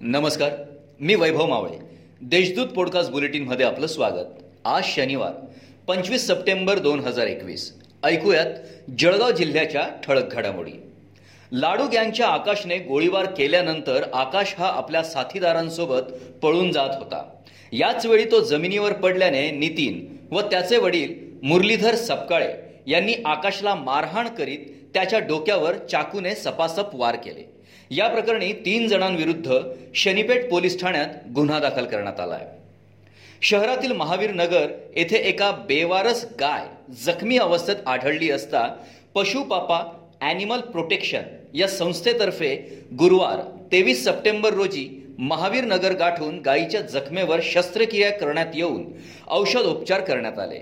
नमस्कार मी वैभव मावळे. देशदूत पॉडकास्ट बुलेटिनमध्ये आपलं स्वागत. आज शनिवार पंचवीस सप्टेंबर दोन हजार एकवीस. ऐकूयात जळगाव जिल्ह्याच्या ठळक घडामोडी. लाडू गँगच्या आकाशने गोळीबार केल्यानंतर आकाश हा आपल्या साथीदारांसोबत पळून जात होता. याच वेळी तो जमिनीवर पडल्याने नितीन व त्याचे वडील मुरलीधर सपकाळे यांनी आकाशला मारहाण करीत त्याच्या डोक्यावर चाकूने सपासप वार केले. या प्रकरणी तीन जणांविरुद्ध शनीपेठ पोलीस ठाण्यात गुन्हा दाखल करण्यात आला आहे. शहरातील महावीर नगर येथे एका बेवारस गाय जखमी अवस्थेत आढळली असता पशुपापा ॲनिमल प्रोटेक्शन या संस्थेतर्फे गुरुवार तेवीस सप्टेंबर रोजी महावीर नगर गाठून गायीच्या जखमेवर शस्त्रक्रिया करण्यात येऊन औषधोपचार करण्यात आले.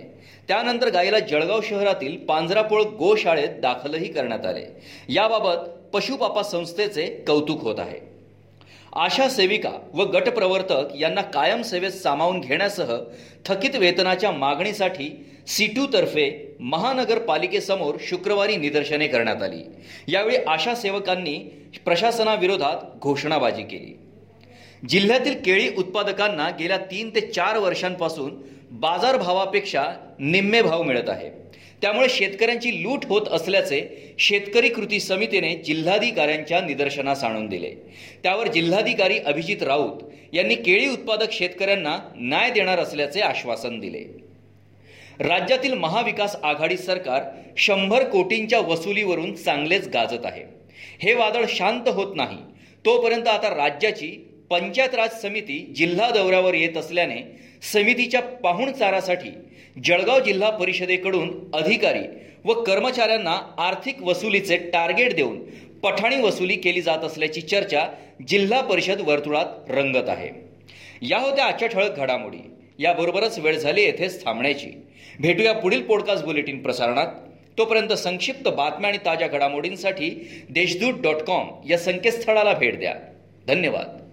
त्यानंतर गायीला जळगाव शहरातील पांजरापोळ गोशाळेत दाखलही करण्यात आले. याबाबत पशुपापा संस्थेचे कौतुक होत आहे. आशा सेविका व गटप्रवर्तक यांना कायम सेवेत सामावून घेण्यासह थकीत वेतनाच्या मागणीसाठी तर्फे महानगरपालिकेसमोर शुक्रवारी निदर्शने करण्यात आली. यावेळी आशा सेवकांनी प्रशासनाविरोधात घोषणाबाजी केली. जिल्ह्यातील केळी उत्पादकांना गेल्या तीन ते चार वर्षांपासून बाजारभावापेक्षा निम्मे भाव मिळत आहे. त्यामुळे शेतकऱ्यांची लूट होत असल्याचे शेतकरी कृती समितीने जिल्हाधिकाऱ्यांच्या निदर्शनास आणून दिले. त्यावर जिल्हाधिकारी अभिजित राऊत यांनी केळी उत्पादक शेतकऱ्यांना न्याय देणार असल्याचे आश्वासन दिले. राज्यातील महाविकास आघाडी सरकार शंभर कोटींच्या वसुलीवरून चांगलेच गाजत आहे. हे वादळ शांत होत नाही. तोपर्यंत आता राज्याची पंचायत राज समिती जिल्हा दौऱ्यावर येत असल्याने समितीच्या पाहुणचारासाठी जळगाव जिल्हा परिषदेकडून अधिकारी व कर्मचाऱ्यांना आर्थिक वसुलीचे टार्गेट देऊन पठाणी वसुली केली जात असल्याची चर्चा जिल्हा परिषद वर्तुळात रंगत आहे. या होत्या आजच्या ठळक घडामोडी. याबरोबरच वेळ झाली येथेच थांबण्याची. भेटूया पुढील पॉडकास्ट बुलेटिन प्रसारणात. तोपर्यंत संक्षिप्त बातम्या आणि ताज्या घडामोडींसाठी देशदूत डॉट कॉम या संकेतस्थळाला भेट द्या. धन्यवाद.